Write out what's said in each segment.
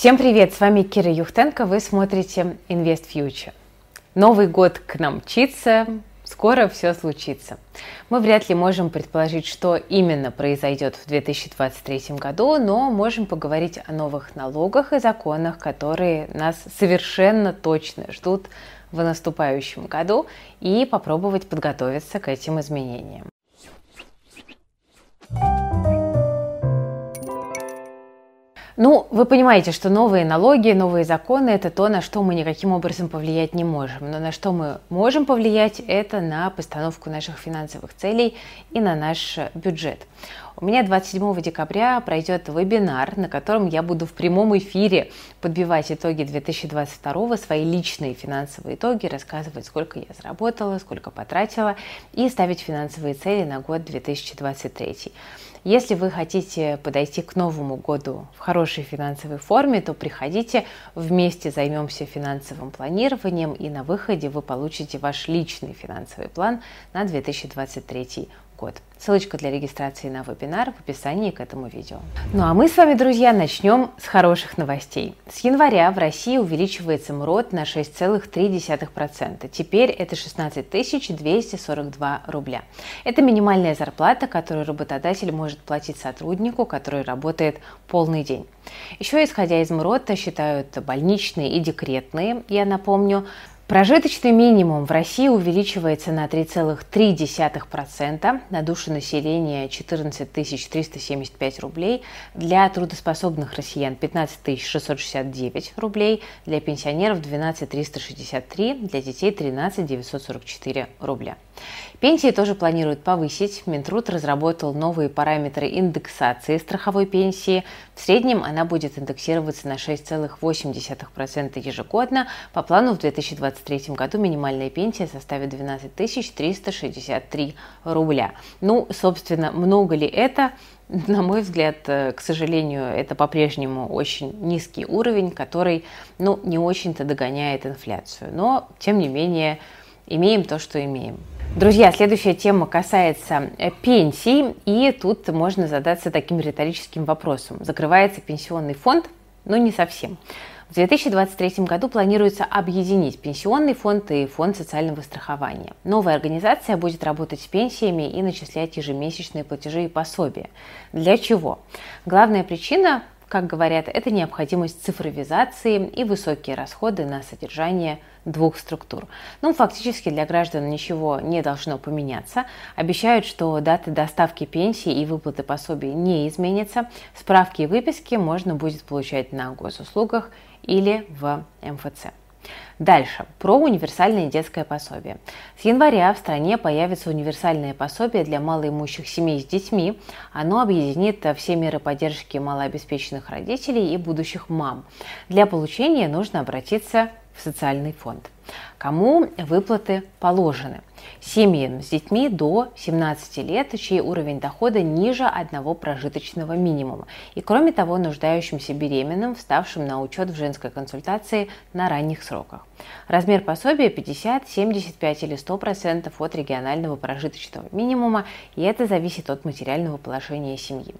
Всем привет, с вами Кира Юхтенко, вы смотрите Invest Future. Новый год к нам мчится, скоро все случится. Мы вряд ли можем предположить, что именно произойдет в 2023 году, но можем поговорить о новых налогах и законах, которые нас совершенно точно ждут в наступающем году и попробовать подготовиться к этим изменениям. Ну, вы понимаете, что новые налоги, новые законы – это то, на что мы никаким образом повлиять не можем. Но на что мы можем повлиять – это на постановку наших финансовых целей и на наш бюджет. У меня 27 декабря пройдет вебинар, на котором я буду в прямом эфире подбивать итоги 2022, свои личные финансовые итоги, рассказывать, сколько я заработала, сколько потратила и ставить финансовые цели на год 2023. Если вы хотите подойти к Новому году в хорошей финансовой форме, то приходите, вместе займемся финансовым планированием, и на выходе вы получите ваш личный финансовый план на 2023 год. Ссылочка для регистрации на вебинар в описании к этому видео. Ну а мы с вами, друзья, начнем с хороших новостей. С января в России увеличивается МРОД на 6,3%. Теперь это 16 242 рубля. Это минимальная зарплата, которую работодатель может платить сотруднику, который работает полный день. Еще исходя из МРОДа считают больничные и декретные. Я напомню, Прожиточный минимум в России увеличивается на 3,3%, на душу населения 14 375 рублей, для трудоспособных россиян 15 669 рублей, для пенсионеров 12 363, для детей 13 944 рубля. Пенсии тоже планируют повысить. Минтруд разработал новые параметры индексации страховой пенсии. В среднем она будет индексироваться на 6,8% ежегодно. По плану в 2023 году минимальная пенсия составит 12 363 рубля. Ну, собственно, много ли это? На мой взгляд, э, к сожалению, это по-прежнему очень низкий уровень, который ну, не очень-то догоняет инфляцию. Но, тем не менее, имеем то, что имеем. Друзья, следующая тема касается э, пенсий, и тут можно задаться таким риторическим вопросом. Закрывается пенсионный фонд? Ну, не совсем. В 2023 году планируется объединить пенсионный фонд и фонд социального страхования. Новая организация будет работать с пенсиями и начислять ежемесячные платежи и пособия. Для чего? Главная причина как говорят, это необходимость цифровизации и высокие расходы на содержание двух структур. Ну, фактически для граждан ничего не должно поменяться. Обещают, что даты доставки пенсии и выплаты пособий не изменятся. Справки и выписки можно будет получать на госуслугах или в МФЦ. Дальше, про универсальное детское пособие. С января в стране появится универсальное пособие для малоимущих семей с детьми. Оно объединит все меры поддержки малообеспеченных родителей и будущих мам. Для получения нужно обратиться в социальный фонд. Кому выплаты положены? Семьям с детьми до 17 лет, чей уровень дохода ниже одного прожиточного минимума. И кроме того, нуждающимся беременным, вставшим на учет в женской консультации на ранних сроках. Размер пособия 50, 75 или 100% от регионального прожиточного минимума, и это зависит от материального положения семьи.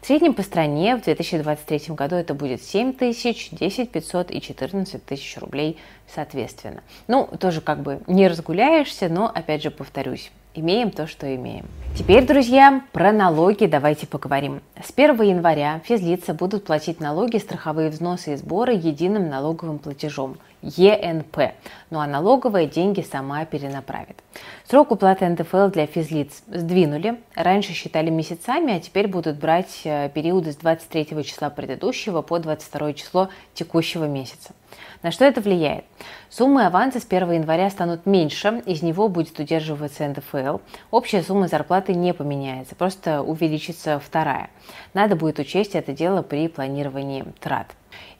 В среднем по стране в 2023 году это будет 7 тысяч, 10 500 и 14 тысяч рублей соответственно. Ну, тоже как бы не разгуляешься, но, опять же, повторюсь, имеем то, что имеем. Теперь, друзья, про налоги давайте поговорим. С 1 января физлица будут платить налоги, страховые взносы и сборы единым налоговым платежом – ЕНП. Ну а налоговая деньги сама перенаправит. Срок уплаты НДФЛ для физлиц сдвинули. Раньше считали месяцами, а теперь будут брать э, периоды с 23 числа предыдущего по 22 число текущего месяца. На что это влияет? Суммы аванса с 1 января станут меньше, из него будет удерживаться НДФЛ. Общая сумма зарплаты не поменяется, просто увеличится вторая. Надо будет учесть это дело при планировании трат.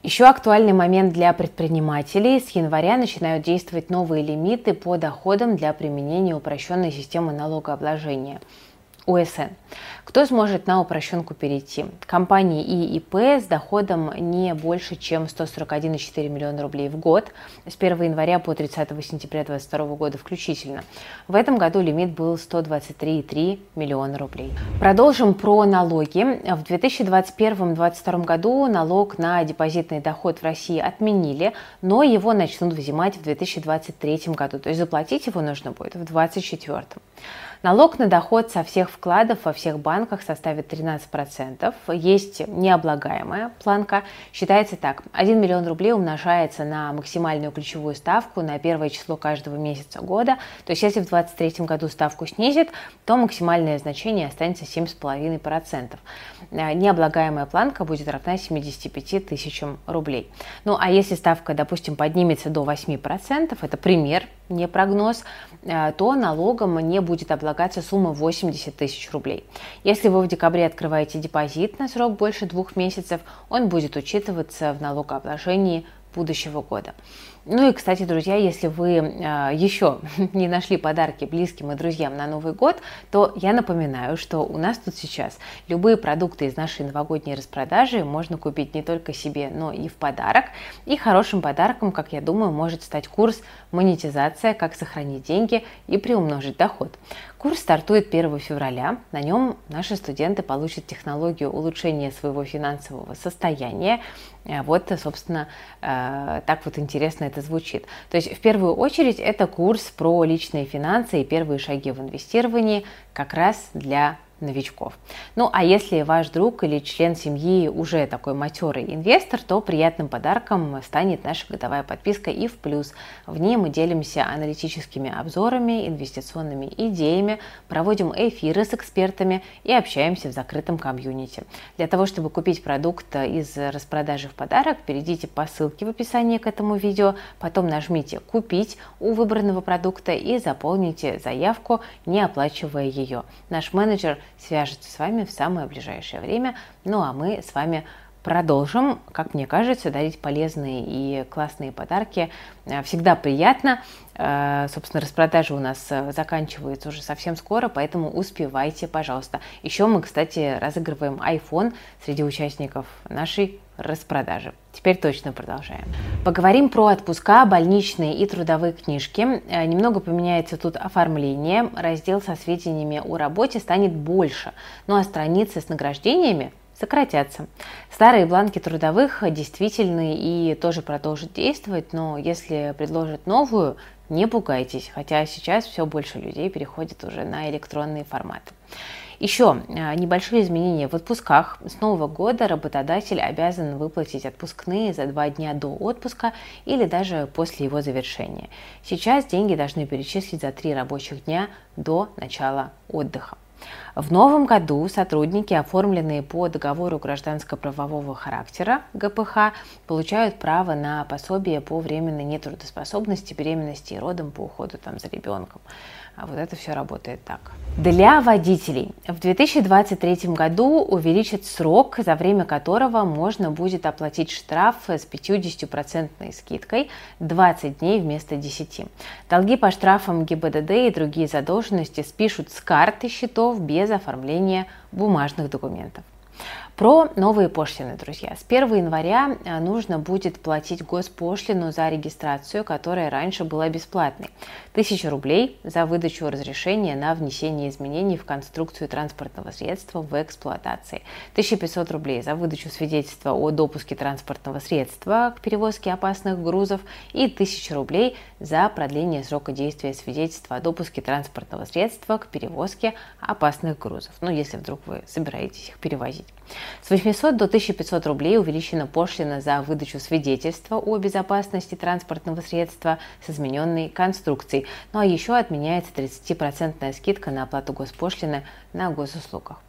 Еще актуальный момент для предпринимателей. С января начинают действовать новые лимиты по доходам для применения упрощенной системы налогообложения. УСН. Кто сможет на упрощенку перейти? Компании и ИП с доходом не больше, чем 141,4 миллиона рублей в год с 1 января по 30 сентября 2022 года включительно. В этом году лимит был 123,3 миллиона рублей. Продолжим про налоги. В 2021-2022 году налог на депозитный доход в России отменили, но его начнут взимать в 2023 году. То есть заплатить его нужно будет в 2024. Налог на доход со всех вкладов во всех банках составит 13%. Есть необлагаемая планка. Считается так. 1 миллион рублей умножается на максимальную ключевую ставку на первое число каждого месяца года. То есть если в 2023 году ставку снизит, то максимальное значение останется 7,5%. Э, необлагаемая планка будет равна 75 тысячам рублей. Ну а если ставка, допустим, поднимется до 8%, это пример, не прогноз, э, то налогом не будет облагаться сумма 80 тысяч рублей. Если вы в декабре открываете депозит на срок больше двух месяцев, он будет учитываться в налогообложении будущего года. Ну и, кстати, друзья, если вы э, еще не нашли подарки близким и друзьям на Новый год, то я напоминаю, что у нас тут сейчас любые продукты из нашей новогодней распродажи можно купить не только себе, но и в подарок. И хорошим подарком, как я думаю, может стать курс «Монетизация. Как сохранить деньги и приумножить доход». Курс стартует 1 февраля. На нем наши студенты получат технологию улучшения своего финансового состояния. Э, вот, собственно, э, так вот интересно это звучит. То есть, в первую очередь, это курс про личные финансы и первые шаги в инвестировании как раз для новичков. Ну а если ваш друг или член семьи уже такой матерый инвестор, то приятным подарком станет наша годовая подписка и в плюс. В ней мы делимся аналитическими обзорами, инвестиционными идеями, проводим эфиры с экспертами и общаемся в закрытом комьюнити. Для того, чтобы купить продукт из распродажи в подарок, перейдите по ссылке в описании к этому видео, потом нажмите «Купить» у выбранного продукта и заполните заявку, не оплачивая ее. Наш менеджер свяжется с вами в самое ближайшее время. Ну а мы с вами продолжим, как мне кажется, дарить полезные и классные подарки. Э, всегда приятно. Э, собственно, распродажа у нас э, заканчивается уже совсем скоро, поэтому успевайте, пожалуйста. Еще мы, кстати, разыгрываем iPhone среди участников нашей распродажи. Теперь точно продолжаем. Поговорим про отпуска, больничные и трудовые книжки. Немного поменяется тут оформление. Раздел со сведениями о работе станет больше. Ну а страницы с награждениями сократятся. Старые бланки трудовых действительны и тоже продолжат действовать, но если предложат новую, не пугайтесь, хотя сейчас все больше людей переходит уже на электронные форматы. Еще а, небольшие изменения в отпусках. С Нового года работодатель обязан выплатить отпускные за два дня до отпуска или даже после его завершения. Сейчас деньги должны перечислить за три рабочих дня до начала отдыха. В новом году сотрудники, оформленные по договору гражданско-правового характера ГПХ, получают право на пособие по временной нетрудоспособности, беременности и родам по уходу там, за ребенком. А вот это все работает так. Для водителей в 2023 году увеличат срок, за время которого можно будет оплатить штраф с 50% скидкой 20 дней вместо 10. Долги по штрафам ГИБДД и другие задолженности спишут с карты счетов без оформления бумажных документов. Про новые пошлины, друзья. С 1 января э, нужно будет платить госпошлину за регистрацию, которая раньше была бесплатной. 1000 рублей за выдачу разрешения на внесение изменений в конструкцию транспортного средства в эксплуатации. 1500 рублей за выдачу свидетельства о допуске транспортного средства к перевозке опасных грузов и 1000 рублей за продление срока действия свидетельства о допуске транспортного средства к перевозке опасных грузов. Ну, если вдруг вы собираетесь их перевозить. С 800 до 1500 рублей увеличена пошлина за выдачу свидетельства о безопасности транспортного средства с измененной конструкцией. Ну а еще отменяется 30% скидка на оплату госпошлины на госуслугах.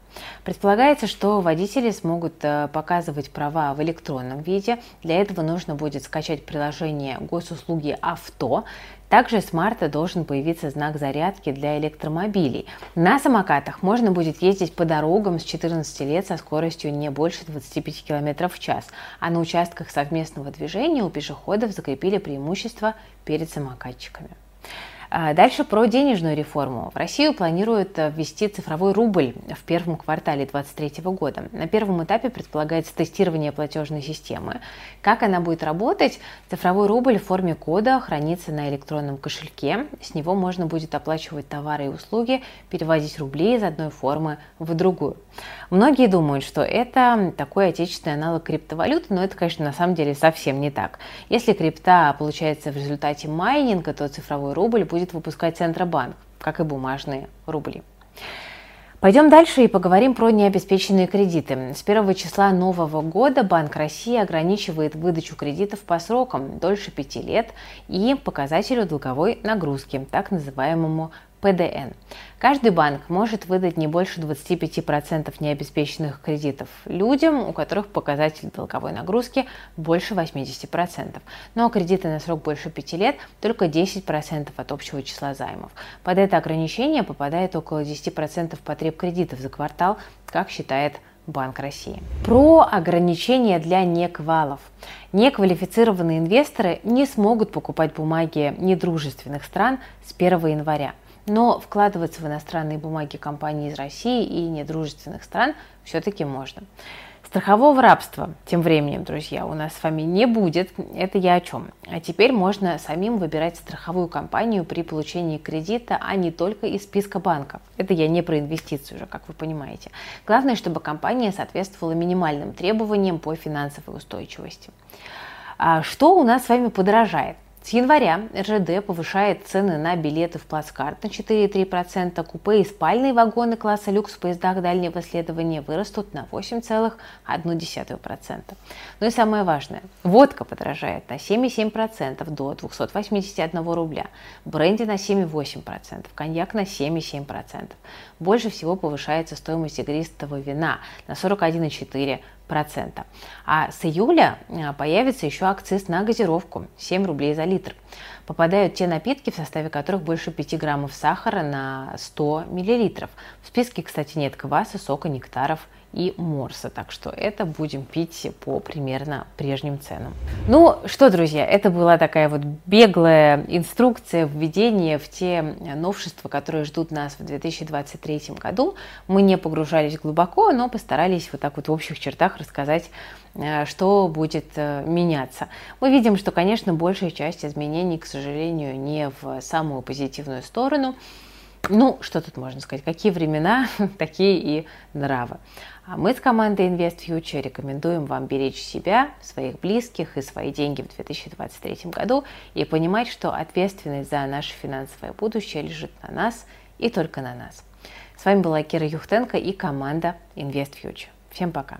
Предполагается, что водители смогут э, показывать права в электронном виде. Для этого нужно будет скачать приложение госуслуги «Авто». Также с марта должен появиться знак зарядки для электромобилей. На самокатах можно будет ездить по дорогам с 14 лет со скоростью не больше 25 км в час, а на участках совместного движения у пешеходов закрепили преимущество перед самокатчиками. А дальше про денежную реформу. В Россию планируют ввести цифровой рубль в первом квартале 2023 года. На первом этапе предполагается тестирование платежной системы. Как она будет работать? Цифровой рубль в форме кода хранится на электронном кошельке. С него можно будет оплачивать товары и услуги, переводить рубли из одной формы в другую. Многие думают, что это такой отечественный аналог криптовалюты, но это, конечно, на самом деле совсем не так. Если крипта получается в результате майнинга, то цифровой рубль будет выпускать Центробанк, как и бумажные рубли. Пойдем дальше и поговорим про необеспеченные кредиты. С 1 числа нового года Банк России ограничивает выдачу кредитов по срокам дольше 5 лет и показателю долговой нагрузки, так называемому ПДН. Каждый банк может выдать не больше 25% необеспеченных кредитов людям, у которых показатель долговой нагрузки больше 80%. Но кредиты на срок больше 5 лет только 10% от общего числа займов. Под это ограничение попадает около 10% потреб кредитов за квартал, как считает Банк России. Про ограничения для неквалов. Неквалифицированные инвесторы не смогут покупать бумаги недружественных стран с 1 января. Но вкладываться в иностранные бумаги компаний из России и недружественных стран все-таки можно. Страхового рабства, тем временем, друзья, у нас с вами не будет. Это я о чем? А теперь можно самим выбирать страховую компанию при получении кредита, а не только из списка банков. Это я не про инвестиции уже, как вы понимаете. Главное, чтобы компания соответствовала минимальным требованиям по финансовой устойчивости. А что у нас с вами подорожает? С января РЖД повышает цены на билеты в плацкарт на 4,3%, купе и спальные вагоны класса люкс в поездах дальнего следования вырастут на 8,1%. Ну и самое важное, водка подорожает на 7,7% до 281 рубля, бренди на 7,8%, коньяк на 7,7%. Больше всего повышается стоимость игристого вина на 41,4%. А с июля э, появится еще акциз на газировку 7 рублей за литр. Попадают те напитки, в составе которых больше 5 граммов сахара на 100 миллилитров. В списке, кстати, нет кваса, сока, нектаров и морса. Так что это будем пить по примерно прежним ценам. Ну что, друзья, это была такая вот беглая инструкция, введение в те новшества, которые ждут нас в 2023 году. Мы не погружались глубоко, но постарались вот так вот в общих чертах рассказать э, что будет э, меняться. Мы видим, что, конечно, большая часть изменений, к сожалению, не в самую позитивную сторону. Ну, что тут можно сказать? Какие времена, такие и нравы. А мы с командой Invest Future рекомендуем вам беречь себя, своих близких и свои деньги в 2023 году и понимать, что ответственность за наше финансовое будущее лежит на нас и только на нас. С вами была Кира Юхтенко и команда Invest Future. Всем пока!